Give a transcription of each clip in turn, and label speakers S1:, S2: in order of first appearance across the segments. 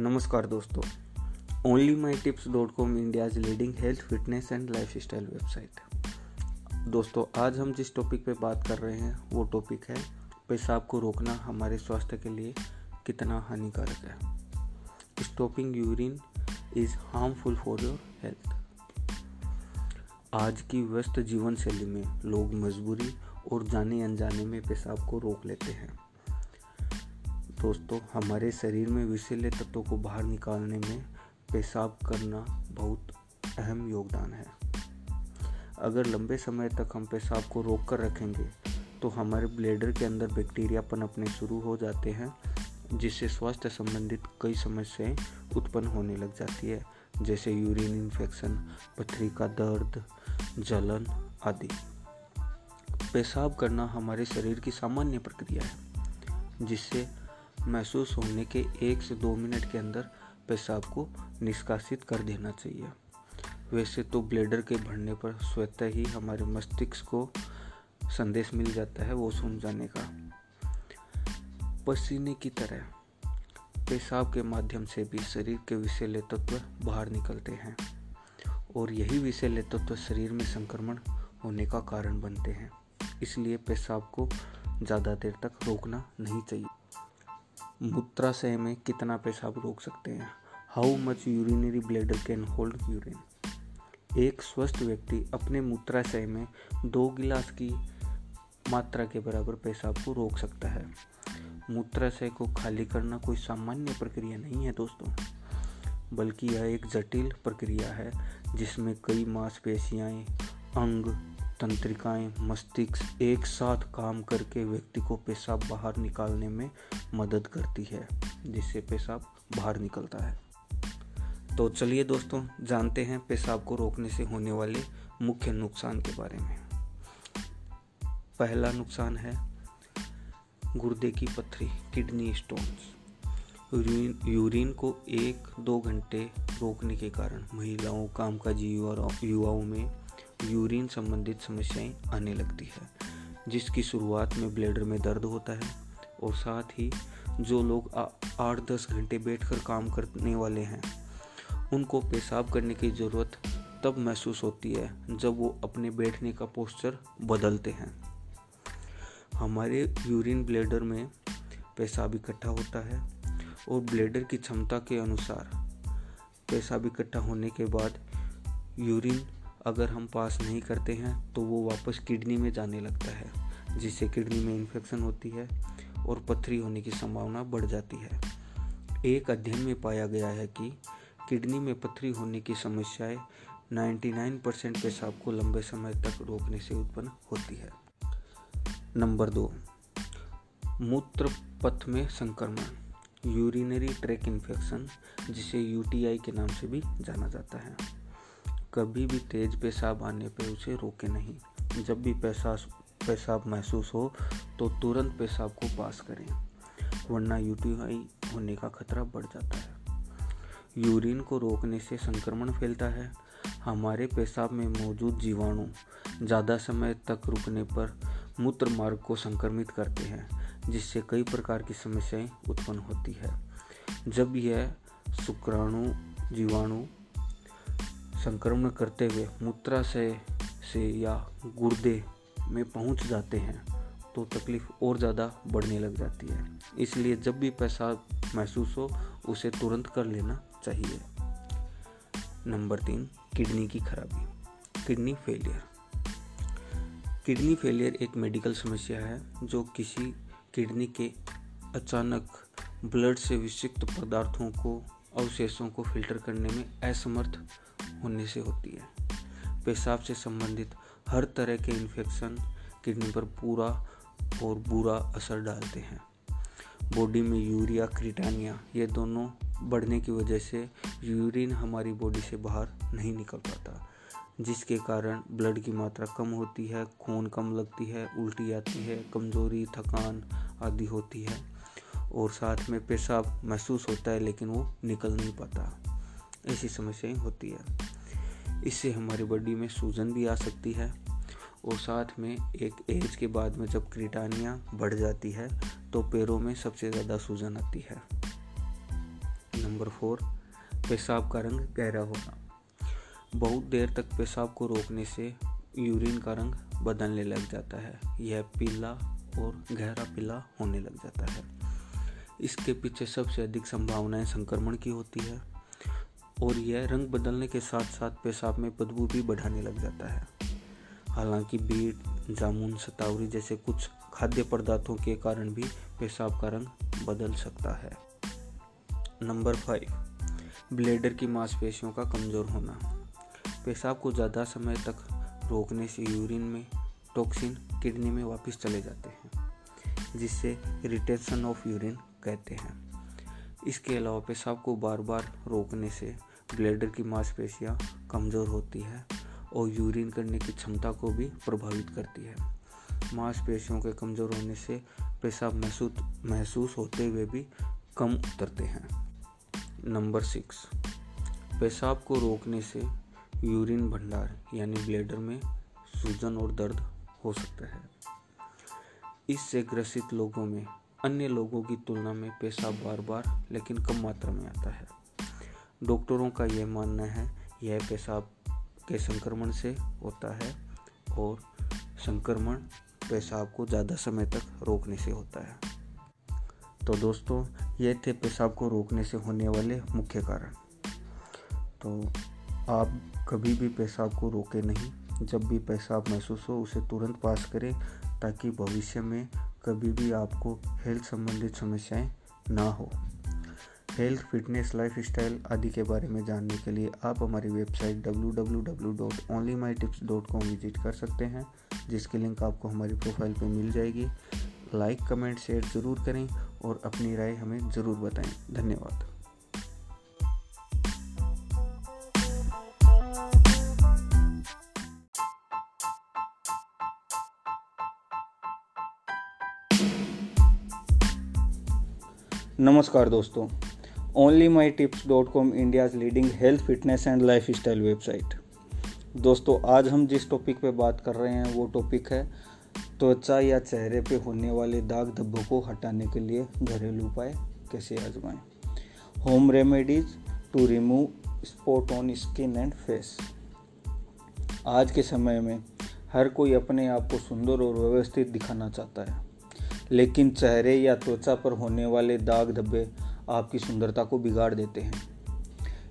S1: नमस्कार दोस्तों। Only my tips dot com India's leading health fitness and lifestyle website दोस्तों, आज हम जिस टॉपिक पे बात कर रहे हैं, वो टॉपिक है पेशाब को रोकना हमारे स्वास्थ्य के लिए कितना हानिकारक है। Stopping urine is harmful for your health आज की व्यस्त जीवन शैली में लोग मजबूरी और जाने अनजाने में पेशाब को रोक लेते हैं। दोस्तों, हमारे शरीर में विषैले तत्वों को बाहर निकालने में पेशाब करना बहुत अहम योगदान है। अगर लंबे समय तक हम पेशाब को रोक कर रखेंगे तो हमारे ब्लेडर के अंदर बैक्टीरिया पनपने शुरू हो जाते हैं, जिससे स्वास्थ्य संबंधित कई समस्याएँ उत्पन्न होने लग जाती है, जैसे यूरिन इन्फेक्शन, पथरी का दर्द, जलन आदि। पेशाब करना हमारे शरीर की सामान्य प्रक्रिया है, जिससे महसूस होने के एक से दो मिनट के अंदर पेशाब को निष्कासित कर देना चाहिए। वैसे तो ब्लेडर के भरने पर स्वतः ही हमारे मस्तिष्क को संदेश मिल जाता है वो सुन जाने का। पसीने की तरह, पेशाब के माध्यम से भी शरीर के विषैले तत्व बाहर निकलते हैं और यही विषैले तत्व शरीर में संक्रमण होने का कारण बनते हैं। इसलिए पेशाब को ज़्यादा देर तक रोकना नहीं चाहिए। मूत्राशय में कितना पेशाब रोक सकते हैं? How much urinary bladder can hold urine एक स्वस्थ व्यक्ति अपने मूत्राशय में दो गिलास की मात्रा के बराबर पेशाब को रोक सकता है। मूत्राशय को खाली करना कोई सामान्य प्रक्रिया नहीं है दोस्तों। बल्कि यह एक जटिल प्रक्रिया है, जिसमें कई मांसपेशियाँ, अंग तंत्रिकाएँ, मस्तिष्क एक साथ काम करके व्यक्ति को पेशाब बाहर निकालने में मदद करती है, जिससे पेशाब बाहर निकलता है। तो चलिए दोस्तों, जानते हैं पेशाब को रोकने से होने वाले मुख्य नुकसान के बारे में। पहला नुकसान है गुर्दे की पथरी, किडनी स्टोन्स यूरिन यूरिन को एक दो घंटे रोकने के कारण महिलाओं कामकाजी युवाओं में यूरिन संबंधित समस्याएँ आने लगती है, जिसकी शुरुआत में ब्लेडर में दर्द होता है और साथ ही जो लोग आठ दस घंटे बैठकर काम करने वाले हैं, उनको पेशाब करने की ज़रूरत तब महसूस होती है जब वो अपने बैठने का पोस्चर बदलते हैं। हमारे यूरिन ब्लेडर में पेशाब इकट्ठा होता है और ब्लेडर की क्षमता के अनुसार पेशाब इकट्ठा होने के बाद यूरिन अगर हम पास नहीं करते हैं तो वो वापस किडनी में जाने लगता है, जिससे किडनी में इन्फेक्शन होती है और पथरी होने की संभावना बढ़ जाती है। एक अध्ययन में पाया गया है कि किडनी में पथरी होने की समस्याएँ 99 परसेंट पेशाब को लंबे समय तक रोकने से उत्पन्न होती है। नंबर दो, मूत्र पथ में संक्रमण यूरिनरी ट्रैक इन्फेक्शन जिसे यूटीआई के नाम से भी जाना जाता है। कभी भी तेज पेशाब आने पर उसे रोके नहीं। जब भी पेशाब पेशाब महसूस हो तो तुरंत पेशाब को पास करें, वरना यूटीआई होने का खतरा बढ़ जाता है। यूरिन को रोकने से संक्रमण फैलता है। हमारे पेशाब में मौजूद जीवाणु ज़्यादा समय तक रुकने पर मूत्र मार्ग को संक्रमित करते हैं, जिससे कई प्रकार की समस्याएँ उत्पन्न होती है। जब यह शुक्राणु, जीवाणु संक्रमण करते हुए मूत्राशय से या गुर्दे में पहुँच जाते हैं तो तकलीफ़ और ज़्यादा बढ़ने लग जाती है। इसलिए जब भी पेशाब महसूस हो, उसे तुरंत कर लेना चाहिए। नंबर तीन, किडनी की खराबी। Kidney failure. किडनी फेलियर एक मेडिकल समस्या है, जो किसी किडनी के अचानक ब्लड से विषिक्त पदार्थों को अवशेषों को फ़िल्टर करने में असमर्थ होने से होती है। पेशाब से संबंधित हर तरह के इन्फेक्शन किडनी पर पूरा और बुरा असर डालते हैं। बॉडी में यूरिया क्रिटानिया ये दोनों बढ़ने की वजह से यूरिन हमारी बॉडी से बाहर नहीं निकल पाता, जिसके कारण ब्लड की मात्रा कम होती है, खून कम लगती है, उल्टी आती है, कमज़ोरी, थकान आदि होती है। और साथ में पेशाब महसूस होता है, लेकिन वो निकल नहीं पाता। ऐसी समस्याएँ होती है। इससे हमारी बॉडी में सूजन भी आ सकती है और साथ में एक एज के बाद में जब क्रिटानिया बढ़ जाती है तो पैरों में सबसे ज़्यादा सूजन आती है। नंबर
S2: फोर, पेशाब का रंग गहरा होना। बहुत देर तक पेशाब को रोकने से यूरिन का रंग बदलने लग जाता है। यह पीला और गहरा पीला होने लग जाता है। इसके पीछे सबसे अधिक संभावनाएँ संक्रमण की होती है, और यह रंग बदलने के साथ साथ पेशाब में बदबू भी बढ़ाने लग जाता है। हालाँकि बीट, जामुन, सतावरी जैसे कुछ खाद्य पदार्थों के कारण भी पेशाब का रंग बदल सकता है। नंबर फाइव, ब्लेडर की मांसपेशियों का कमज़ोर होना। पेशाब को ज़्यादा समय तक रोकने से यूरिन में, टॉक्सिन, किडनी में वापस चले जाते हैं, जिससे रिटेंशन ऑफ़ यूरिन कहते हैं। इसके अलावा पेशाब को बार बार रोकने से ब्लेडर की मांसपेशियाँ कमज़ोर होती है और यूरिन करने की क्षमता को भी प्रभावित करती है। मांसपेशियों के कमज़ोर होने से पेशाब महसूस महसूस होते हुए भी कम उतरते हैं। नंबर सिक्स पेशाब को रोकने से यूरिन भंडार यानी ब्लेडर में सूजन और दर्द हो सकता है। इससे ग्रसित लोगों में अन्य लोगों की तुलना में पेशाब बार बार लेकिन कम मात्रा में आता है। डॉक्टरों का यह मानना है, यह पेशाब के संक्रमण से होता है और संक्रमण पेशाब को ज़्यादा समय तक रोकने से होता है। तो दोस्तों, ये थे पेशाब को रोकने से होने वाले मुख्य कारण। तो आप कभी भी पेशाब को रोके नहीं। जब भी पेशाब महसूस हो, उसे तुरंत पास करें ताकि भविष्य में कभी भी आपको हेल्थ संबंधित समस्याएँ ना हो। हेल्थ फिटनेस लाइफ स्टाइल आदि के बारे में जानने के लिए आप हमारी वेबसाइट www.onlymytips.com विज़िट कर सकते हैं, जिसकी लिंक आपको हमारी प्रोफ़ाइल पर मिल जाएगी। लाइक कमेंट शेयर ज़रूर करें और अपनी राय हमें ज़रूर बताएँ। धन्यवाद।
S1: नमस्कार दोस्तों। Only my tips dot com India's leading health fitness and lifestyle website दोस्तों, आज हम जिस टॉपिक पे बात कर रहे हैं, वो टॉपिक है त्वचा या चेहरे पे होने वाले दाग धब्बों को हटाने के लिए घरेलू उपाय कैसे आजमाएँ। Home remedies to remove spot on skin and face आज के समय में हर कोई अपने आप को सुंदर और व्यवस्थित दिखाना चाहता है। लेकिन चेहरे या त्वचा पर होने वाले दाग धब्बे आपकी सुंदरता को बिगाड़ देते हैं।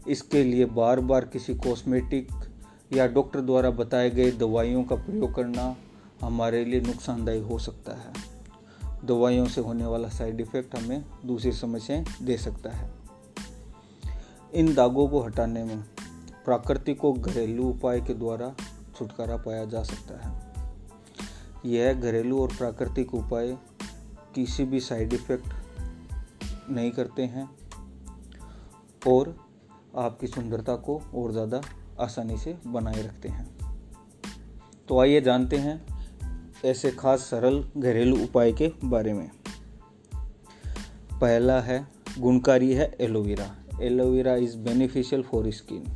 S1: इसके लिए बार बार किसी कॉस्मेटिक या डॉक्टर द्वारा बताए गए दवाइयों का प्रयोग करना हमारे लिए नुकसानदायी हो सकता है। दवाइयों से होने वाला साइड इफ़ेक्ट हमें दूसरी समस्याएँ दे सकता है। इन दागों को हटाने में प्राकृतिक और घरेलू उपाय के द्वारा छुटकारा पाया जा सकता है। यह घरेलू और प्राकृतिक उपाय किसी भी साइड इफ़ेक्ट नहीं करते हैं और आपकी सुंदरता को और ज़्यादा आसानी से बनाए रखते हैं। तो आइए जानते हैं ऐसे खास सरल घरेलू उपाय के बारे में। पहला है, गुणकारी है aloe vera. Aloe vera is beneficial for skin.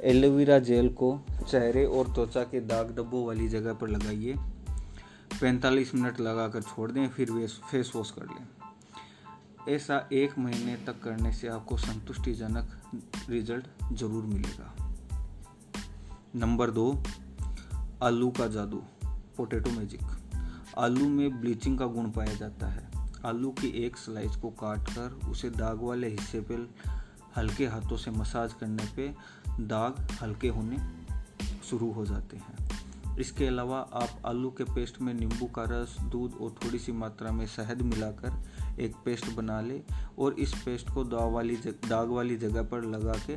S1: Aloe vera gel को चेहरे और त्वचा के दाग धब्बों वाली जगह पर लगाइए। 45 मिनट लगाकर छोड़ दें, फिर फेस वॉश कर लें। ऐसा एक महीने तक करने से आपको संतुष्टिजनक रिज़ल्ट ज़रूर मिलेगा। नंबर दो, आलू का जादू, पोटैटो मैजिक। आलू में ब्लीचिंग का गुण पाया जाता है। आलू की एक स्लाइस को काट कर उसे दाग वाले हिस्से पर हल्के हाथों से मसाज करने पे दाग हल्के होने शुरू हो जाते हैं। इसके अलावा आप आलू के पेस्ट में नींबू का रस दूध और थोड़ी सी मात्रा में शहद मिलाकर एक पेस्ट बना लें और इस पेस्ट को दाग वाली जग, दाग वाली जगह पर लगा के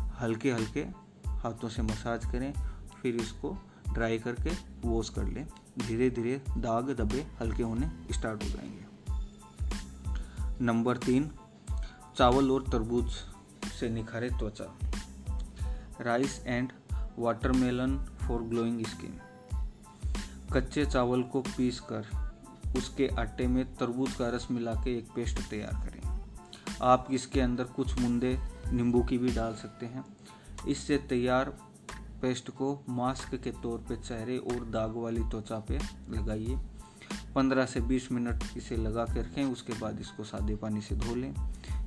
S1: हल्के हल्के हाथों से मसाज करें फिर इसको ड्राई करके वॉश कर लें। धीरे धीरे दाग धब्बे हल्के होने स्टार्ट हो जाएँगे। नंबर तीन चावल और तरबूज से निखारे त्वचा। Rice and watermelon for glowing skin. कच्चे चावल को पीस कर उसके आटे में तरबूज का रस मिला के एक पेस्ट तैयार करें। आप इसके अंदर कुछ मुंदे, नींबू की भी डाल सकते हैं। इससे तैयार पेस्ट को मास्क के तौर पे चेहरे और दाग वाली त्वचा पे लगाइए। 15 से 20 मिनट इसे लगा के रखें, उसके बाद इसको सादे पानी से धो लें।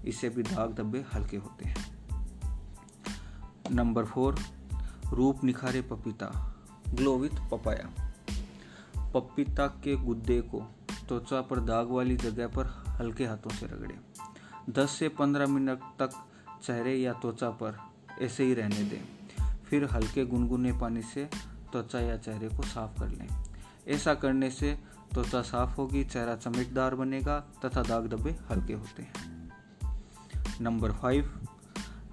S1: इससे भी दाग धब्बे हल्के होते हैं। नंबर फोर, रूप निखारे पपीता, ग्लो विथ पपाया। पपीता के गुद्दे को त्वचा पर दाग वाली जगह पर हल्के हाथों से रगड़ें। 10 से 15 मिनट तक चेहरे या त्वचा पर ऐसे ही रहने दें। फिर हल्के गुनगुने पानी से त्वचा या चेहरे को साफ़ कर लें। ऐसा करने से त्वचा साफ़ होगी, चेहरा चमकदार बनेगा तथा दाग धब्बे हल्के होते हैं। Number five.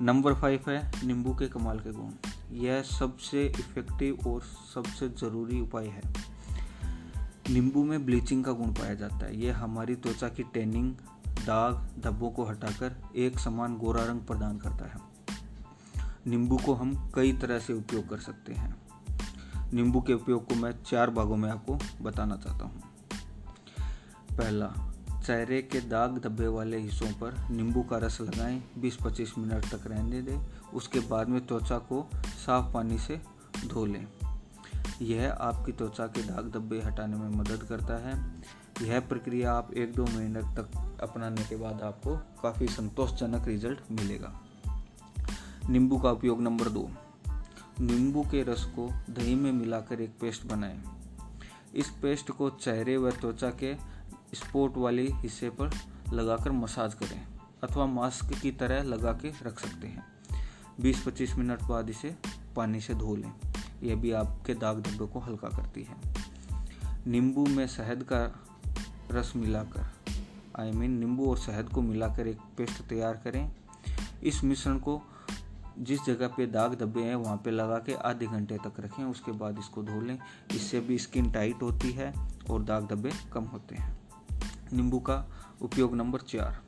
S1: नंबर फाइव है नींबू के कमाल के गुण। यह सबसे इफ़ेक्टिव और सबसे ज़रूरी उपाय है। नींबू में ब्लीचिंग का गुण पाया जाता है। यह हमारी त्वचा की टैनिंग, दाग, धब्बों को हटाकर एक समान गोरा रंग प्रदान करता है। नींबू को हम कई तरह से उपयोग कर सकते हैं। नींबू के उपयोग को मैं चार भागों में आपको बताना चाहता हूँ। पहला, चेहरे के दाग धब्बे वाले हिस्सों पर नींबू का रस लगाएँ 20-25 मिनट तक रहने दें। उसके बाद में त्वचा को साफ़ पानी से धो लें। यह आपकी त्वचा के दाग धब्बे हटाने में मदद करता है। यह प्रक्रिया आप एक दो महीने तक अपनाने के बाद आपको काफ़ी संतोषजनक रिज़ल्ट मिलेगा। नींबू का उपयोग नंबर दो। नींबू के रस को दही में मिलाकर एक पेस्ट बनाएँ। इस पेस्ट को चेहरे व त्वचा के स्पोर्ट वाले हिस्से पर लगाकर मसाज करें अथवा मास्क की तरह लगा के रख सकते हैं। 20-25 मिनट बाद इसे पानी से धो लें। यह भी आपके दाग धब्बों को हल्का करती है। नींबू में शहद का रस मिलाकर आई मीन नींबू और शहद को मिलाकर एक पेस्ट तैयार करें। इस मिश्रण को जिस जगह पे दाग धब्बे हैं, वहाँ पे लगा के आधे घंटे तक रखें। उसके बाद इसको धो लें। इससे भी स्किन टाइट होती है और दाग धब्बे कम होते हैं। नींबू का उपयोग नंबर चार।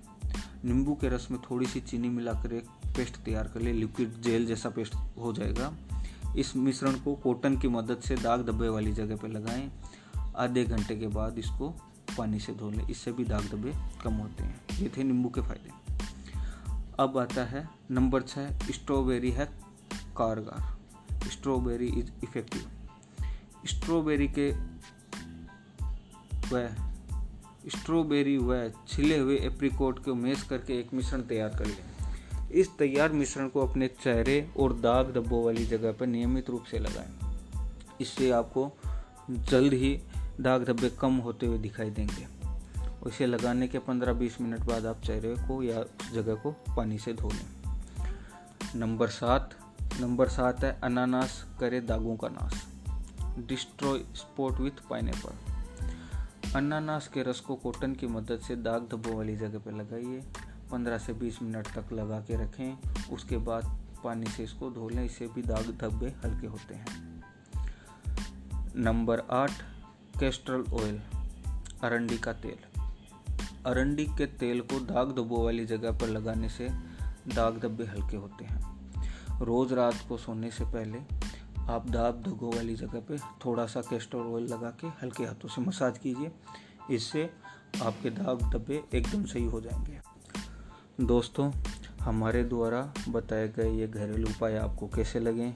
S1: नींबू के रस में थोड़ी सी चीनी मिलाकर एक पेस्ट तैयार कर लें। लिक्विड जेल जैसा पेस्ट हो जाएगा। इस मिश्रण को कॉटन की मदद से दाग धब्बे वाली जगह पर लगाएँ। आधे घंटे के बाद इसको पानी से धो लें। इससे भी दाग धब्बे कम होते हैं। ये थे नींबू के फ़ायदे। अब आता है नंबर छः स्ट्रॉबेरी है कारगर। Strawberry is effective. स्ट्रॉबेरी के वह स्ट्रॉबेरी व छिले हुए एप्रिकोट को मेस करके एक मिश्रण तैयार कर लें। इस तैयार मिश्रण को अपने चेहरे और दाग धब्बों वाली जगह पर नियमित रूप से लगाएँ। इससे आपको जल्द ही दाग धब्बे कम होते हुए दिखाई देंगे। इसे लगाने के 15-20 मिनट बाद आप चेहरे को या उस जगह को पानी से धो लें। नंबर सात। नंबर सात है अनानास करे दागों का नाश। डिस्ट्रॉय स्पॉट विथ पाइनएप्पल अनानास के रस को कॉटन की मदद से दाग धब्बों वाली जगह पर लगाइए। 15 से 20 मिनट तक लगा के रखें। उसके बाद पानी से इसको धो लें। इससे भी दाग धब्बे हल्के होते हैं। नंबर आठ, कैस्ट्रल ऑयल, अरंडी का तेल। अरंडी के तेल को दाग धब्बों वाली जगह पर लगाने से दाग धब्बे हल्के होते हैं। रोज़ रात को सोने से पहले आप दाग धब्बों वाली जगह पे थोड़ा सा कैस्टर ऑयल लगा के हल्के हाथों से मसाज कीजिए। इससे आपके दाग धब्बे एकदम सही हो जाएँगे। दोस्तों, हमारे द्वारा बताए गए ये घरेलू उपाय आपको कैसे लगे,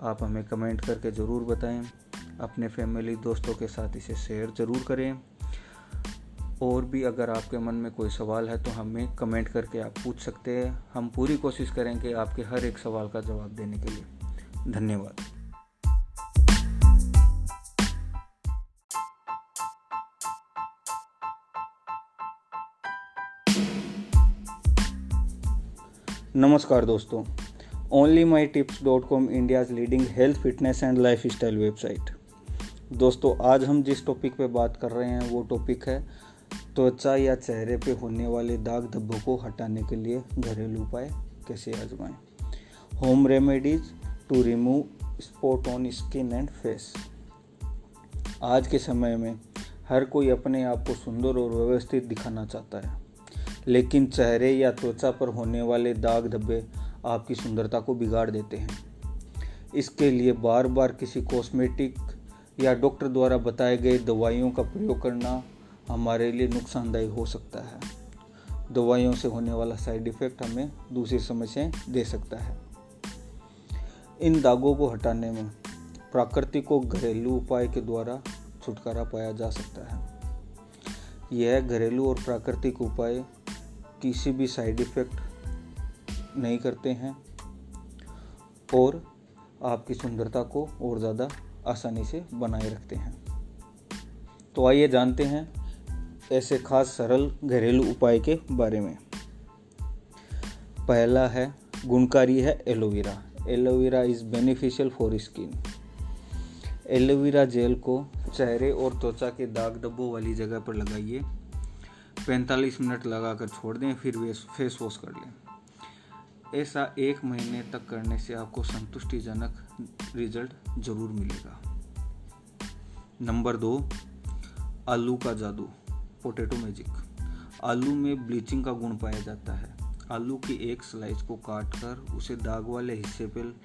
S1: आप हमें कमेंट करके ज़रूर बताएँ। अपने फैमिली दोस्तों के साथ इसे शेयर ज़रूर करें। और भी अगर आपके मन में कोई सवाल है तो हमें कमेंट करके आप पूछ सकते हैं। हम पूरी कोशिश करेंगे आपके हर एक सवाल का जवाब देने के लिए। धन्यवाद। नमस्कार दोस्तों। Only my tips dot com India's leading health fitness and lifestyle website दोस्तों, आज हम जिस टॉपिक पे बात कर रहे हैं, वो टॉपिक है त्वचा या चेहरे पे होने वाले दाग धब्बों को हटाने के लिए घरेलू उपाय कैसे आजमाएँ। Home remedies to remove spot on skin and face आज के समय में हर कोई अपने आप को सुंदर और व्यवस्थित दिखाना चाहता है। लेकिन चेहरे या त्वचा पर होने वाले दाग धब्बे आपकी सुंदरता को बिगाड़ देते हैं। इसके लिए बार बार किसी कॉस्मेटिक या डॉक्टर द्वारा बताए गए दवाइयों का प्रयोग करना हमारे लिए नुकसानदायी हो सकता है। दवाइयों से होने वाला साइड इफ़ेक्ट हमें दूसरी समस्याएँ दे सकता है। इन दागों को हटाने में प्राकृतिक और घरेलू उपाय के द्वारा छुटकारा पाया जा सकता है। यह घरेलू और प्राकृतिक उपाय किसी भी साइड इफ़ेक्ट नहीं करते हैं और आपकी सुंदरता को और ज़्यादा आसानी से बनाए रखते हैं। तो आइए जानते हैं ऐसे खास सरल घरेलू उपाय के बारे में। पहला है, गुणकारी है aloe vera. Aloe vera is beneficial for skin aloe vera gel को चेहरे और त्वचा के दाग धब्बों वाली जगह पर लगाइए। 45 मिनट लगाकर छोड़ दें, फिर फेस वॉश कर लें। ऐसा एक महीने तक करने से आपको संतुष्टिजनक रिज़ल्ट ज़रूर मिलेगा। नंबर दो, आलू का जादू, पोटैटो मैजिक। आलू में ब्लीचिंग का गुण पाया जाता है। आलू की एक स्लाइस को काट कर उसे दाग वाले हिस्से पर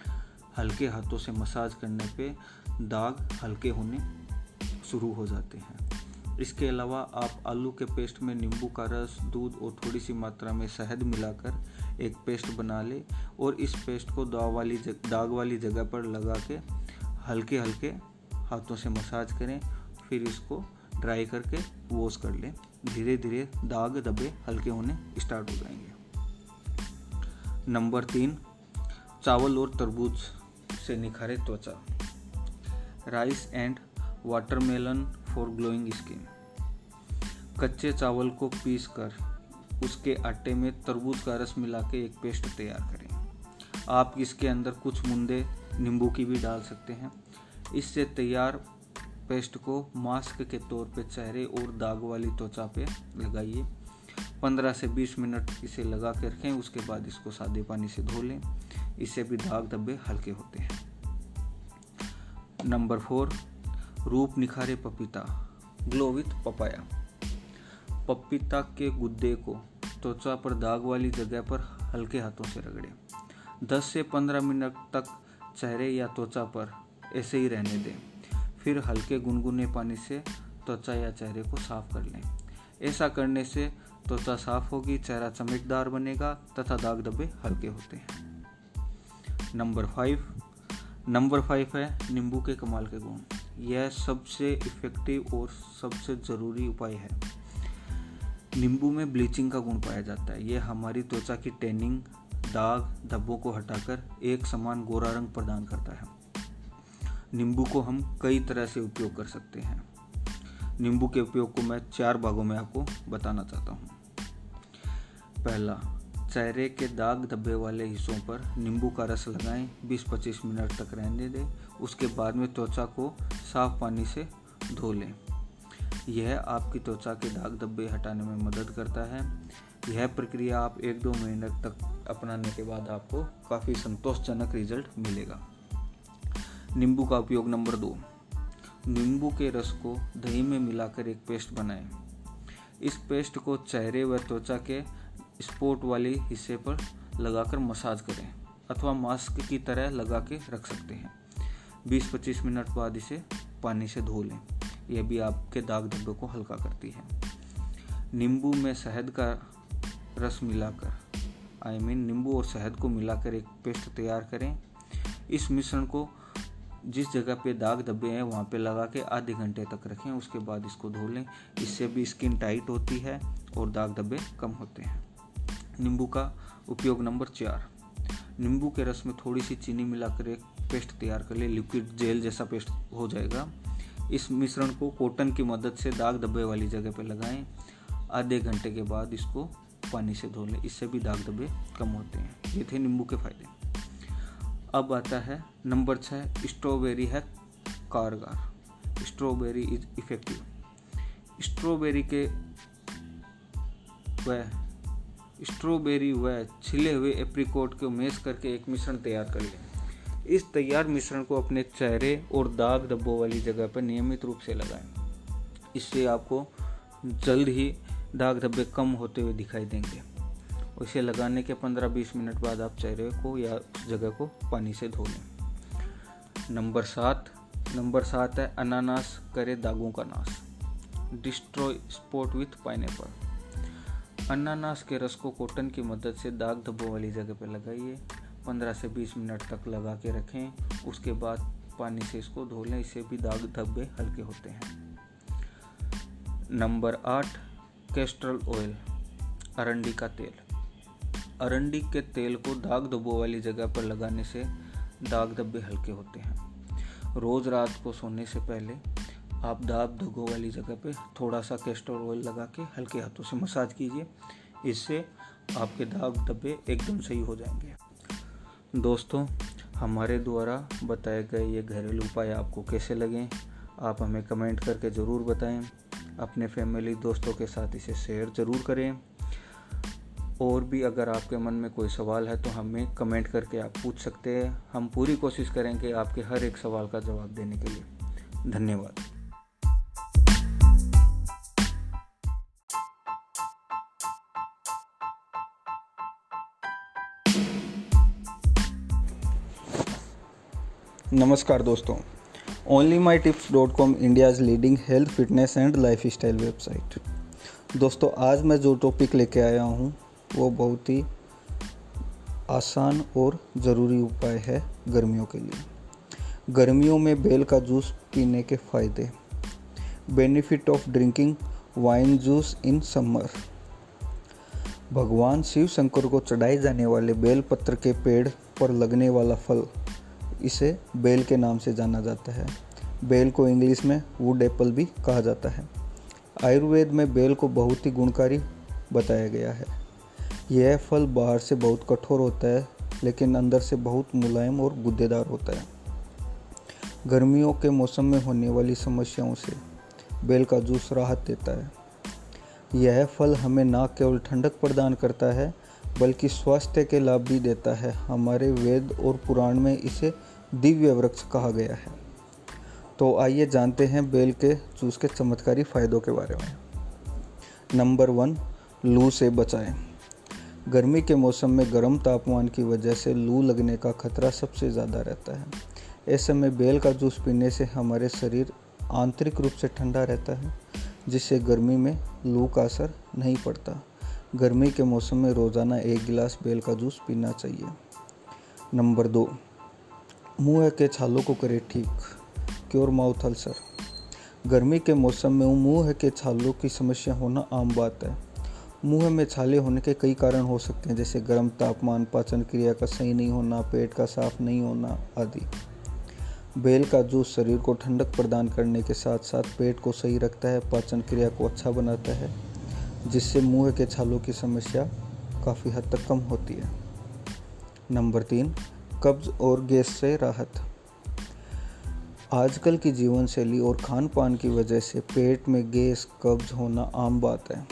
S1: हल्के हाथों से मसाज करने पे दाग हल्के होने शुरू हो जाते हैं। इसके अलावा आप आलू के पेस्ट में नींबू का रस दूध और थोड़ी सी मात्रा में शहद मिलाकर एक पेस्ट बना लें और इस पेस्ट को दाग वाली जग, दाग वाली जगह पर लगा के हल्के हल्के हाथों से मसाज करें फिर इसको ड्राई करके वॉश कर लें। धीरे धीरे दाग धब्बे हल्के होने स्टार्ट हो जाएँगे। नंबर तीन चावल और तरबूज से निखारे त्वचा। Rice and watermelon for glowing skin कच्चे चावल को पीस कर उसके आटे में तरबूज का रस मिला के एक पेस्ट तैयार करें। आप इसके अंदर कुछ मुंदे, नींबू की भी डाल सकते हैं। इससे तैयार पेस्ट को मास्क के तौर पे चेहरे और दाग वाली त्वचा पे लगाइए। 15 से 20 मिनट इसे लगा के रखें, उसके बाद इसको सादे पानी से धो लें। इससे भी दाग धब्बे हल्के होते हैं। नंबर फोर रूप निखारे पपीता ग्लो विथ पपाया। पपीता के गुद्दे को त्वचा पर दाग वाली जगह पर हल्के हाथों से रगड़ें। 10 से 15 मिनट तक चेहरे या त्वचा पर ऐसे ही रहने दें। फिर हल्के गुनगुने पानी से त्वचा या चेहरे को साफ़ कर लें। ऐसा करने से त्वचा साफ़ होगी, चेहरा चमकदार बनेगा तथा दाग धब्बे हल्के होते हैं। Number five. नंबर फाइव है नींबू के कमाल के गुण। यह सबसे इफ़ेक्टिव और सबसे ज़रूरी उपाय है। नींबू में ब्लीचिंग का गुण पाया जाता है। यह हमारी त्वचा की टैनिंग दाग, धब्बों को हटाकर एक समान गोरा रंग प्रदान करता है। नींबू को हम कई तरह से उपयोग कर सकते हैं। नींबू के उपयोग को मैं चार भागों में आपको बताना चाहता हूँ। पहला, चेहरे के दाग धब्बे वाले हिस्सों पर नींबू का रस लगाएँ। 20-25 मिनट तक रहने दें। उसके बाद में त्वचा को साफ़ पानी से धो लें। यह आपकी त्वचा के दाग धब्बे हटाने में मदद करता है। यह प्रक्रिया आप एक दो महीने तक अपनाने के बाद आपको काफ़ी संतोषजनक रिज़ल्ट मिलेगा। नींबू का उपयोग नंबर दो। नींबू के रस को दही में मिलाकर एक पेस्ट बनाएँ। इस पेस्ट को चेहरे व त्वचा के स्पोर्ट वाले हिस्से पर लगाकर मसाज करें अथवा मास्क की तरह लगा के रख सकते हैं। 20-25 मिनट बाद इसे पानी से धो लें। यह भी आपके दाग धब्बे को हल्का करती है। नींबू में शहद का रस मिलाकर आई मीन नींबू और शहद को मिलाकर एक पेस्ट तैयार करें। इस मिश्रण को जिस जगह पे दाग धब्बे हैं, वहाँ पे लगा के आधे घंटे तक रखें। उसके बाद इसको धो लें। इससे भी स्किन टाइट होती है और दाग धब्बे कम होते हैं। नींबू का उपयोग नंबर चार। नींबू के रस में थोड़ी सी चीनी मिलाकर एक पेस्ट तैयार कर ले, लिक्विड जेल जैसा पेस्ट हो जाएगा। इस मिश्रण को कॉटन की मदद से दाग धब्बे वाली जगह पर लगाएँ। आधे घंटे के बाद इसको पानी से धो लें। इससे भी दाग धब्बे कम होते हैं। ये थे नींबू के फ़ायदे। अब आता है नंबर छः स्ट्रॉबेरी है कारगर। Strawberry is effective. स्ट्रॉबेरी के वह स्ट्रॉबेरी व छिले हुए एप्रीकोट को मेस करके एक मिश्रण तैयार कर लें। इस तैयार मिश्रण को अपने चेहरे और दाग धब्बों वाली जगह पर नियमित रूप से लगाएँ। इससे आपको जल्द ही दाग धब्बे कम होते हुए दिखाई देंगे। इसे लगाने के 15-20 मिनट बाद आप चेहरे को या उस जगह को पानी से धो लें। नंबर सात। नंबर सात है अनानास, करे दागों का नाश। डिस्ट्रॉय स्पॉट विथ पाइनएप्पल अनानास के रस को कॉटन की मदद से दाग धब्बों वाली जगह पर लगाइए। 15 से 20 मिनट तक लगा के रखें। उसके बाद पानी से इसको धो लें। इससे भी दाग धब्बे हल्के होते हैं। नंबर आठ, कैस्ट्रल ऑयल, अरंडी का तेल। अरंडी के तेल को दाग धब्बों वाली जगह पर लगाने से दाग धब्बे हल्के होते हैं। रोज़ रात को सोने से पहले आप दाग धब्बों वाली जगह पे थोड़ा सा कैस्टर ऑयल लगा के हल्के हाथों से मसाज कीजिए। इससे आपके दाग धब्बे एकदम सही हो जाएँगे। दोस्तों, हमारे द्वारा बताए गए ये घरेलू उपाय आपको कैसे लगे, आप हमें कमेंट करके ज़रूर बताएँ। अपने फैमिली दोस्तों के साथ इसे शेयर ज़रूर करें। और भी अगर आपके मन में कोई सवाल है तो हमें कमेंट करके आप पूछ सकते हैं। हम पूरी कोशिश करेंगे आपके हर एक सवाल का जवाब देने के लिए। धन्यवाद।
S3: नमस्कार दोस्तों। Only my tips dot com India's leading health fitness and lifestyle website दोस्तों, आज मैं जो टॉपिक लेके आया हूँ, वो बहुत ही आसान और ज़रूरी उपाय है गर्मियों के लिए। गर्मियों में बेल का जूस पीने के फ़ायदे। Benefit of drinking wine juice in summer भगवान शिव शंकर को चढ़ाए जाने वाले बेल पत्र के पेड़ पर लगने वाला फल। इसे बेल के नाम से जाना जाता है। बेल को इंग्लिश में वुड एप्पल भी कहा जाता है। आयुर्वेद में बेल को बहुत ही गुणकारी बताया गया है। यह फल बाहर से बहुत कठोर होता है, लेकिन अंदर से बहुत मुलायम और गुद्देदार होता है। गर्मियों के मौसम में होने वाली समस्याओं से बेल का जूस राहत देता है। यह फल हमें न केवल ठंडक प्रदान करता है बल्कि स्वास्थ्य के लाभ भी देता है। हमारे वेद और पुराण में इसे दिव्य वृक्ष कहा गया है। तो आइए जानते हैं बेल के जूस के चमत्कारी फायदों के बारे में। नंबर वन, लू से बचाएँ। गर्मी के मौसम में गर्म तापमान की वजह से लू लगने का खतरा सबसे ज़्यादा रहता है। ऐसे में बेल का जूस पीने से हमारे शरीर आंतरिक रूप से ठंडा रहता है, जिससे गर्मी में लू का असर नहीं पड़ता। गर्मी के मौसम में रोज़ाना एक गिलास बेल का जूस पीना चाहिए। नंबर दो, मुँह के छालों को करें ठीक क्योर माउथ अल्सर। गर्मी के मौसम में मुँह के छालों की समस्या होना आम बात है। मुँह में छाले होने के कई कारण हो सकते हैं, जैसे गर्म तापमान, पाचन क्रिया का सही नहीं होना, पेट का साफ़ नहीं होना आदि। बेल का जूस शरीर को ठंडक प्रदान करने के साथ साथ पेट को सही रखता है, पाचन क्रिया को अच्छा बनाता है। जिससे मुँह के छालों की समस्या काफ़ी हद तक कम होती है। नंबर तीन, कब्ज और गैस से राहत। आजकल की जीवन शैली और खान पान की वजह से पेट में गैस, कब्ज होना आम बात है।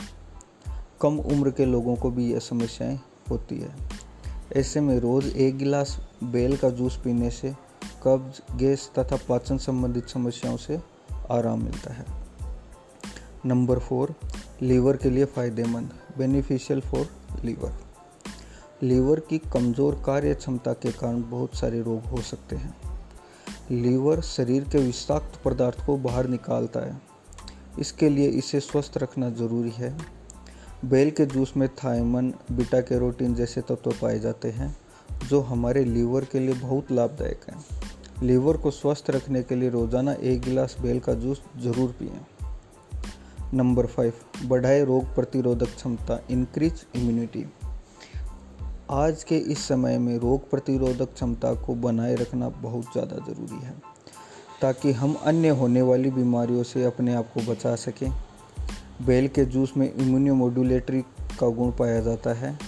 S3: कम उम्र के लोगों को भी यह समस्याएँ होती है। ऐसे में रोज़ एक गिलास बेल का जूस पीने से कब्ज, गैस तथा पाचन संबंधित समस्याओं से आराम मिलता है। नंबर फोर, लीवर के लिए फ़ायदेमंद बेनिफिशियल फॉर लीवर लीवर की कमज़ोर कार्य क्षमता के कारण बहुत सारे रोग हो सकते हैं। लीवर शरीर के विषाक्त पदार्थ को बाहर निकालता है। इसके लिए इसे स्वस्थ रखना ज़रूरी है। बेल के जूस में थायमन बीटा कैरोटीन जैसे तत्व पाए जाते हैं, जो हमारे लीवर के लिए बहुत लाभदायक हैं। लीवर को स्वस्थ रखने के लिए रोज़ाना एक गिलास बेल का जूस ज़रूर पिएँ। नंबर फाइव, बढ़ाए रोग प्रतिरोधक क्षमता इंक्रीज इम्यूनिटी आज के इस समय में रोग प्रतिरोधक क्षमता को बनाए रखना बहुत ज़्यादा ज़रूरी है, ताकि हम अन्य होने वाली बीमारियों से अपने आप को बचा सकें। बेल के जूस में इम्यूनोमोडुलेटरी का गुण पाया जाता है,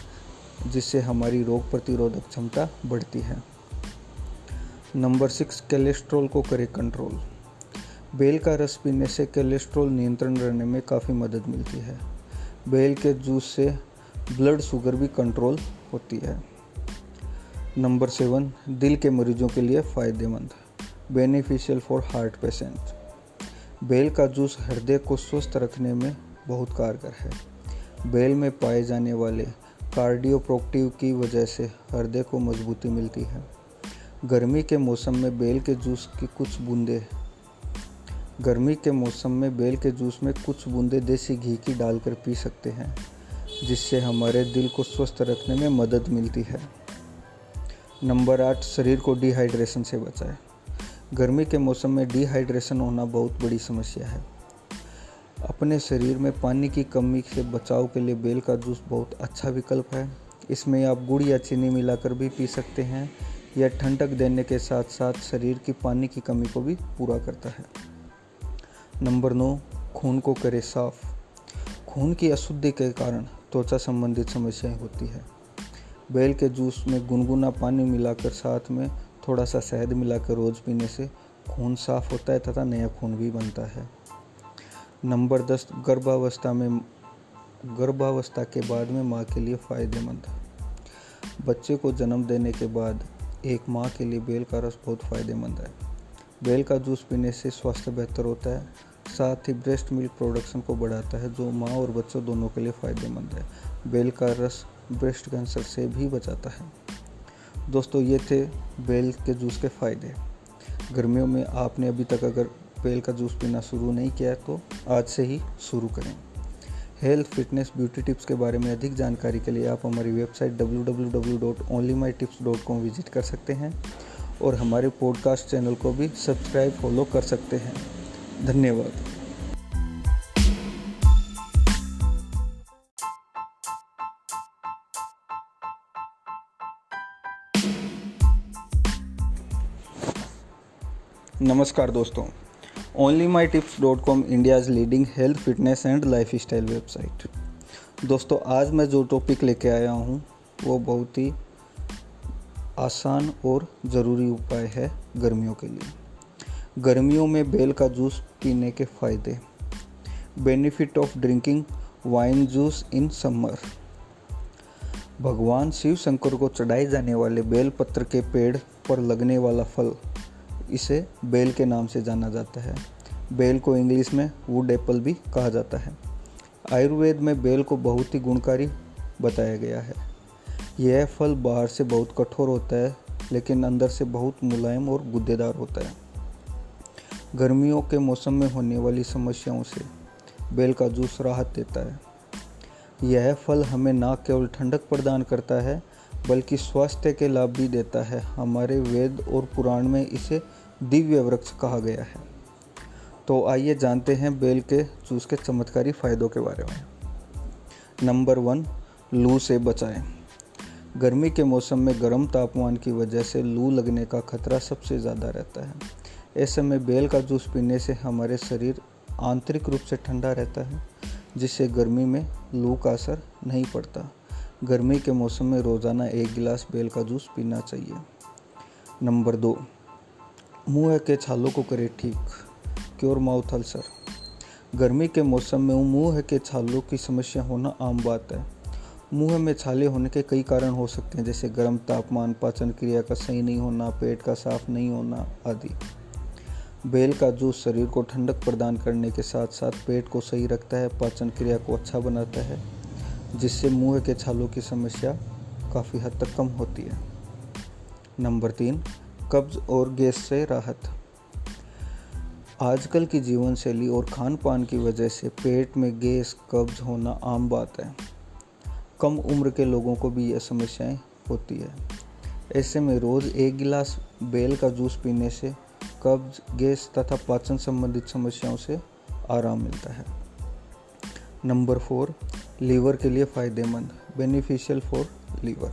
S3: जिससे हमारी रोग प्रतिरोधक क्षमता बढ़ती है। नंबर सिक्स कोलेस्ट्रॉल को करे कंट्रोल बेल का रस पीने से कोलेस्ट्रॉल नियंत्रण रहने में काफ़ी मदद मिलती है। बेल के जूस से ब्लड शुगर भी कंट्रोल होती है। नंबर सेवन, दिल के मरीजों के लिए फ़ायदेमंद। Beneficial for heart patient. Bell का जूस हृदय को स्वस्थ रखने में बहुत कारगर है। बेल में पाए जाने वाले कार्डियोप्रोक्टिव की वजह से हृदय को मजबूती मिलती है। गर्मी के मौसम में बेल के जूस की कुछ बूंदें गर्मी के मौसम में बेल के जूस में कुछ बूंदे देसी घी की डालकर पी सकते हैं, जिससे हमारे दिल को स्वस्थ रखने में मदद मिलती है। नंबर आठ, शरीर को डिहाइड्रेशन से बचाए। गर्मी के मौसम में डिहाइड्रेशन होना बहुत बड़ी समस्या है। अपने शरीर में पानी की कमी से बचाव के लिए बेल का जूस बहुत अच्छा विकल्प है। इसमें आप गुड़ या चीनी मिलाकर भी पी सकते हैं यह ठंडक देने के साथ साथ शरीर की पानी की कमी को भी पूरा करता है। नंबर नौ, खून को करे साफ़। खून की अशुद्धि के कारण त्वचा संबंधित समस्याएँ होती है। बेल के जूस में गुनगुना पानी मिलाकर साथ में थोड़ा सा शहद मिलाकर रोज़ पीने से खून साफ़ होता है तथा नया खून भी बनता है। नंबर दस, गर्भावस्था में, गर्भावस्था के बाद में माँ के लिए फ़ायदेमंद। बच्चे को जन्म देने के बाद एक माँ के लिए बेल का रस बहुत फ़ायदेमंद है। बेल का जूस पीने से स्वास्थ्य बेहतर होता है साथ ही ब्रेस्ट मिल्क प्रोडक्शन को बढ़ाता है, जो माँ और बच्चों दोनों के लिए फ़ायदेमंद है। बेल का रस ब्रेस्ट कैंसर से भी बचाता है। दोस्तों, ये थे बेल के जूस के फ़ायदे। गर्मियों में आपने अभी तक अगर बेल का जूस पीना शुरू नहीं किया है तो आज से ही शुरू करें। हेल्थ, फिटनेस, ब्यूटी टिप्स के बारे में अधिक जानकारी के लिए आप हमारी वेबसाइट www.onlyMyTips.com विज़िट कर सकते हैं और हमारे पॉडकास्ट चैनल को भी सब्सक्राइब फॉलो कर सकते हैं। धन्यवाद। नमस्कार दोस्तों। Only my tips dot com India's leading health fitness and lifestyle website दोस्तों, आज मैं जो टॉपिक लेके आया हूँ, वो बहुत ही आसान और ज़रूरी उपाय है गर्मियों के लिए। गर्मियों में बेल का जूस पीने के फ़ायदे। Benefit of drinking wine juice in summer. भगवान शिव शंकर को चढ़ाए जाने वाले बेल पत्र के पेड़ पर लगने वाला फल, इसे बेल के नाम से जाना जाता है। बेल को इंग्लिश में वुड एप्पल भी कहा जाता है। आयुर्वेद में बेल को बहुत ही गुणकारी बताया गया है। यह फल बाहर से बहुत कठोर होता है, लेकिन अंदर से बहुत मुलायम और गुद्देदार होता है। गर्मियों के मौसम में होने वाली समस्याओं से बेल का जूस राहत देता है। यह फल हमें न केवल ठंडक प्रदान करता है, बल्कि स्वास्थ्य के लाभ भी देता है। हमारे वेद और पुराण में इसे दिव्य वृक्ष कहा गया है। तो आइए जानते हैं बेल के जूस के चमत्कारी फायदों के बारे में। नंबर वन, लू से बचाएँ। गर्मी के मौसम में गर्म तापमान की वजह से लू लगने का खतरा सबसे ज़्यादा रहता है। ऐसे में बेल का जूस पीने से हमारे शरीर आंतरिक रूप से ठंडा रहता है, जिससे गर्मी में लू का असर नहीं पड़ता। गर्मी के मौसम में रोज़ाना एक गिलास बेल का जूस पीना चाहिए। नंबर दो, मुँह के छालों को करें ठीक। क्योर माउथ अल्सर गर्मी के मौसम में मुँह के छालों की समस्या होना आम बात है। मुँह में छाले होने के कई कारण हो सकते हैं, जैसे गर्म तापमान, पाचन क्रिया का सही नहीं होना, पेट का साफ़ नहीं होना आदि। बेल का जूस शरीर को ठंडक प्रदान करने के साथ साथ पेट को सही रखता है, पाचन क्रिया को अच्छा बनाता है, जिससे मुँह के छालों की समस्या काफ़ी हद तक कम होती है। नंबर तीन, कब्ज और गैस से राहत। आजकल की जीवन शैली और खान पान की वजह से पेट में गैस, कब्ज होना आम बात है। कम उम्र के लोगों को भी यह समस्याएँ होती है। ऐसे में रोज़ एक गिलास बेल का जूस पीने से कब्ज, गैस तथा पाचन संबंधित समस्याओं से आराम मिलता है। नंबर फोर, लीवर के लिए फ़ायदेमंद बेनिफिशियल फॉर लीवर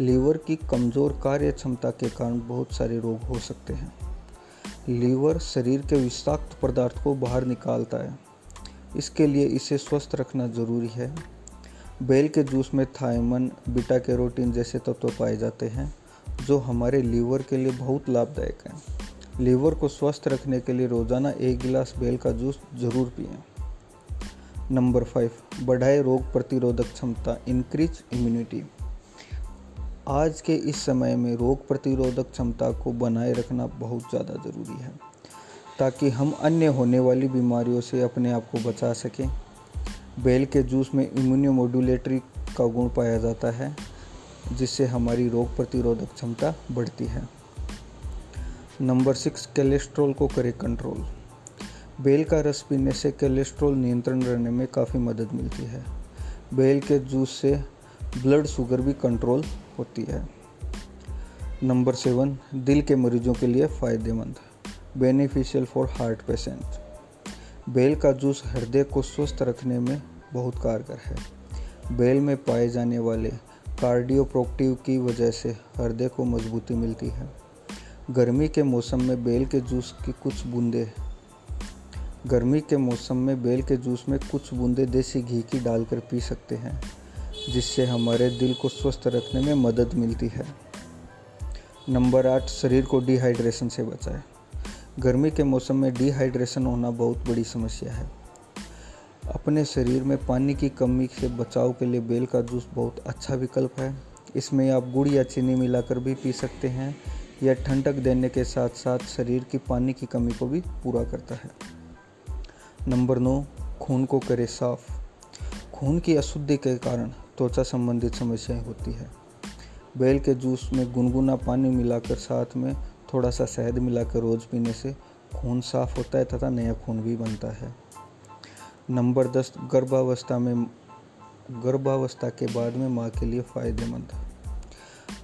S3: लीवर की कमज़ोर कार्य क्षमता के कारण बहुत सारे रोग हो सकते हैं। लीवर शरीर के विषाक्त पदार्थ को बाहर निकालता है। इसके लिए इसे स्वस्थ रखना ज़रूरी है। बेल के जूस में थायमन, बीटा कैरोटीन जैसे तत्व पाए जाते हैं, जो हमारे लीवर के लिए बहुत लाभदायक हैं। लीवर को स्वस्थ रखने के लिए रोज़ाना एक गिलास बेल का जूस ज़रूर पिएँ। नंबर फाइव, बढ़ाए रोग प्रतिरोधक क्षमता इंक्रीज इम्यूनिटी आज के इस समय में रोग प्रतिरोधक क्षमता को बनाए रखना बहुत ज़्यादा ज़रूरी है, ताकि हम अन्य होने वाली बीमारियों से अपने आप को बचा सकें। बेल के जूस में इम्यूनोमोडुलेटरी का गुण पाया जाता है, जिससे हमारी रोग प्रतिरोधक क्षमता बढ़ती है। नंबर सिक्स कोलेस्ट्रॉल को करे कंट्रोल बेल का रस पीने से कोलेस्ट्रॉल नियंत्रण रहने में काफ़ी मदद मिलती है. बेल के जूस से ब्लड शुगर भी कंट्रोल होती है. नंबर सेवन, दिल के मरीजों के लिए फ़ायदेमंद. बेनिफिशियल फॉर हार्ट पेशेंट बेल का जूस हृदय को स्वस्थ रखने में बहुत कारगर है. बेल में पाए जाने वाले कार्डियोप्रोक्टिव की वजह से हृदय को मजबूती मिलती है. गर्मी के मौसम में बेल के जूस की कुछ बूंदे। गर्मी के मौसम में बेल के जूस में कुछ बूंदे देसी घी की डालकर पी सकते हैं, जिससे हमारे दिल को स्वस्थ रखने में मदद मिलती है। नंबर आठ, शरीर को डिहाइड्रेशन से बचाए। गर्मी के मौसम में डिहाइड्रेशन होना बहुत बड़ी समस्या है। अपने शरीर में पानी की कमी से बचाव के लिए बेल का जूस बहुत अच्छा विकल्प है। इसमें आप गुड़ या चीनी मिलाकर भी पी सकते हैं यह ठंडक देने के साथ साथ शरीर की पानी की कमी को भी पूरा करता है। नंबर नौ, खून को करे साफ़। खून की अशुद्धि के कारण त्वचा संबंधित समस्याएँ होती है। बेल के जूस में गुनगुना पानी मिलाकर साथ में थोड़ा सा शहद मिलाकर रोज़ पीने से खून साफ़ होता है तथा नया खून भी बनता है। नंबर दस, गर्भावस्था में, गर्भावस्था के बाद में माँ के लिए फ़ायदेमंद।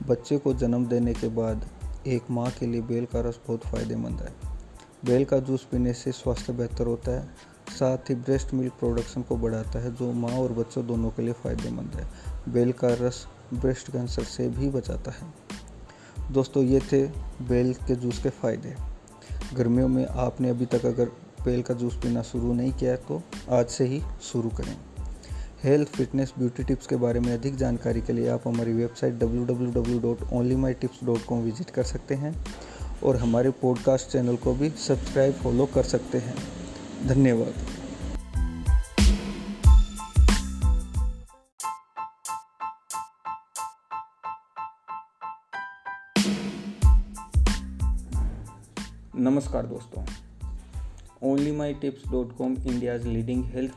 S3: बच्चे को जन्म देने के बाद एक माँ के लिए बेल का रस बहुत फ़ायदेमंद है। बेल का जूस पीने से स्वास्थ्य बेहतर होता है, साथ ही ब्रेस्ट मिल्क प्रोडक्शन को बढ़ाता है, जो माँ और बच्चों दोनों के लिए फ़ायदेमंद है। बेल का रस ब्रेस्ट कैंसर से भी बचाता है। दोस्तों, ये थे बेल के जूस के फ़ायदे। गर्मियों में आपने अभी तक अगर बेल का जूस पीना शुरू नहीं किया तो आज से ही शुरू करें। हेल्थ, फिटनेस, ब्यूटी टिप्स के बारे में अधिक जानकारी के लिए आप हमारी वेबसाइट www.onlymytips.com विज़िट कर सकते हैं और हमारे पॉडकास्ट चैनल को भी सब्सक्राइब, फॉलो कर सकते हैं। धन्यवाद।
S1: नमस्कार दोस्तों। Only my tips dot com India's leading health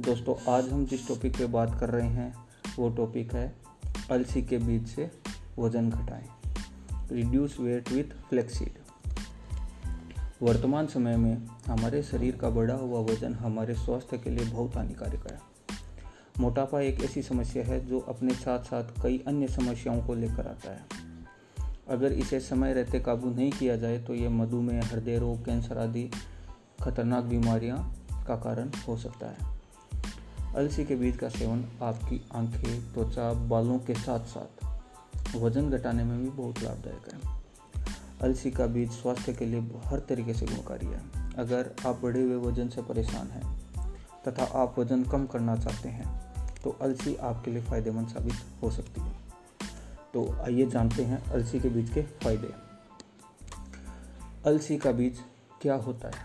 S1: दोस्तों, आज हम जिस टॉपिक पे बात कर रहे हैं, वो टॉपिक है अलसी के बीज से वज़न घटाएँ। रिड्यूस वेट विथ फ्लेक्सीड वर्तमान समय में हमारे शरीर का बढ़ा हुआ वज़न हमारे स्वास्थ्य के लिए बहुत हानिकारक है। मोटापा एक ऐसी समस्या है जो अपने साथ साथ कई अन्य समस्याओं को लेकर आता है। अगर इसे समय रहते काबू नहीं किया जाए तो ये मधुमेह, हृदय रोग, कैंसर आदि खतरनाक बीमारियाँ का कारण हो सकता है। अलसी के बीज का सेवन आपकी आँखें, त्वचा, बालों के साथ साथ वज़न घटाने में भी बहुत लाभदायक है। अलसी का बीज स्वास्थ्य के लिए हर तरीके से गुणकारी है। अगर आप बढ़े हुए वज़न से परेशान हैं तथा आप वज़न कम करना चाहते हैं तो अलसी आपके लिए फ़ायदेमंद साबित हो सकती है। तो आइए जानते हैं अलसी के बीज के फ़ायदे। अलसी का बीज क्या होता है?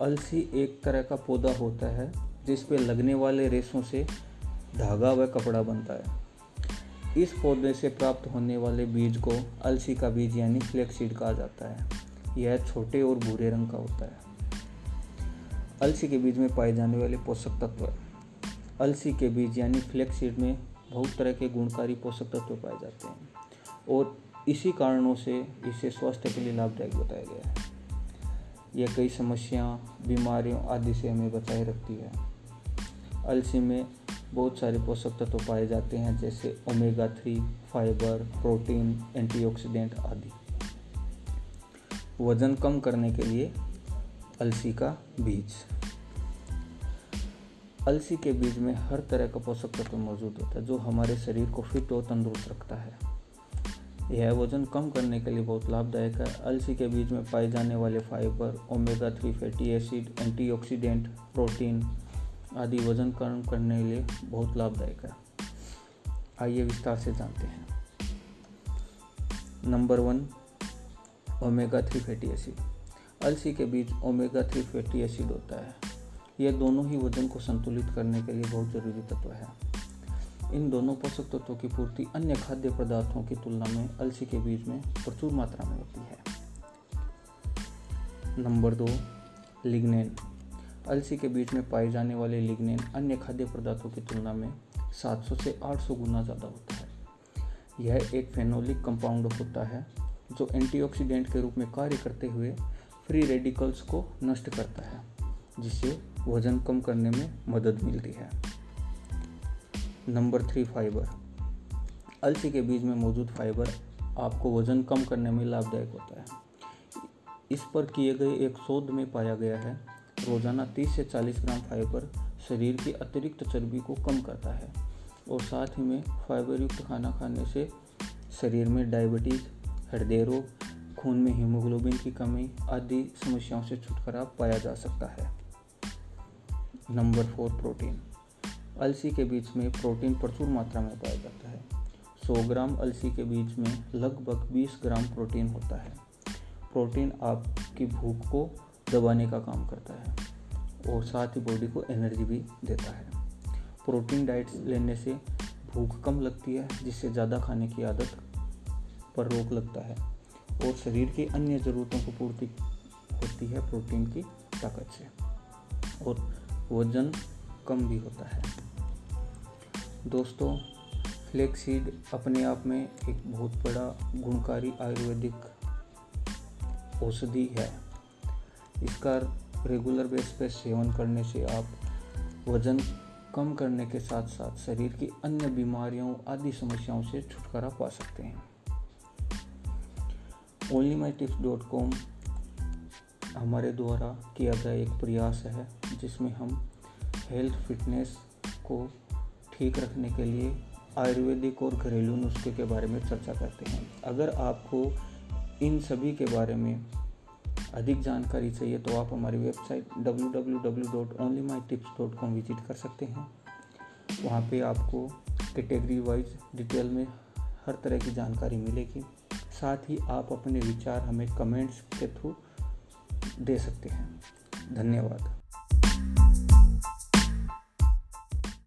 S1: अलसी एक तरह का पौधा होता है जिस पे लगने वाले रेशों से धागा व कपड़ा बनता है। इस पौधे से प्राप्त होने वाले बीज को अलसी का बीज यानी फ्लेक्सीड कहा जाता है। यह छोटे और भूरे रंग का होता है। अलसी के बीज में पाए जाने वाले पोषक तत्व अलसी के बीज यानी फ्लैक्सीड में बहुत तरह के गुणकारी पोषक तत्व पाए जाते हैं और इसी कारणों से इसे स्वास्थ्य के लिए लाभदायक बताया गया है। यह कई समस्या बीमारियों आदि से हमें बचाए रखती है। अलसी में बहुत सारे पोषक तत्व पाए जाते हैं, जैसे omega three fibre protein antioxidant आदि। वज़न कम करने के लिए अलसी का बीज। अलसी के बीज में हर तरह का पोषक तत्व मौजूद होता है, जो हमारे शरीर को फिट और तंदुरुस्त रखता है। यह वज़न कम करने के लिए बहुत लाभदायक है। अलसी के बीज में पाए जाने वाले fibre omega three fatty acid antioxidant protein आदि वज़न कम करने के लिए बहुत लाभदायक है। आइए विस्तार से जानते हैं। Number one omega three fatty acid अलसी के बीज ओमेगा थ्री फैटी एसिड होता है। ये दोनों ही वज़न को संतुलित करने के लिए बहुत ज़रूरी तत्व है। इन दोनों पोषक तत्वों की पूर्ति अन्य खाद्य पदार्थों की तुलना में अलसी के बीज में प्रचुर मात्रा में होती है। नंबर दो लिग्नेन अलसी के बीज में पाए जाने वाले लिग्नेन अन्य खाद्य पदार्थों की तुलना में 700 से 800 गुना ज़्यादा होता है। यह एक फेनोलिक कंपाउंड होता है, जो एंटीऑक्सीडेंट के रूप में कार्य करते हुए फ्री रेडिकल्स को नष्ट करता है जिससे वज़न कम करने में मदद मिलती है। Number three, fibre. अलसी के बीज में मौजूद फाइबर आपको वज़न कम करने में लाभदायक होता है। इस पर किए गए एक शोध में पाया गया है रोज़ाना 30 से 40 ग्राम फाइबर शरीर की अतिरिक्त चर्बी को कम करता है और साथ ही में फाइबर युक्त खाना खाने से शरीर में डायबिटीज़, हृदय रोग, खून में हीमोग्लोबिन की कमी आदि समस्याओं से छुटकारा पाया जा सकता है। Number four, protein. अलसी के बीज में प्रोटीन प्रचुर मात्रा में पाया जाता है। 100 ग्राम अलसी के बीज में लगभग 20 ग्राम प्रोटीन होता है। प्रोटीन आपकी भूख को दबाने का काम करता है और साथ ही बॉडी को एनर्जी भी देता है। प्रोटीन डाइट्स लेने से भूख कम लगती है, जिससे ज़्यादा खाने की आदत पर रोक लगता है और शरीर की अन्य ज़रूरतों को पूर्ति होती है प्रोटीन की ताकत से और वज़न कम भी होता है। दोस्तों फ्लेक्सीड अपने आप में एक बहुत बड़ा गुणकारी आयुर्वेदिक औषधि है। इसका रेगुलर बेस पे सेवन करने से आप वज़न कम करने के साथ साथ शरीर की अन्य बीमारियों, आदि समस्याओं से छुटकारा पा सकते हैं। Only my tips dot com हमारे द्वारा किया गया एक प्रयास है, जिसमें हम हेल्थ फिटनेस को ठीक रखने के लिए आयुर्वेदिक और घरेलू नुस्खे के बारे में चर्चा करते हैं। अगर आपको इन सभी के बारे में अधिक जानकारी चाहिए तो आप हमारी वेबसाइट www.onlymytips.com विज़िट कर सकते हैं। वहाँ पे आपको कैटेगरी वाइज डिटेल में हर तरह की जानकारी मिलेगी। साथ ही आप अपने विचार हमें कमेंट्स के थ्रू दे सकते हैं। धन्यवाद।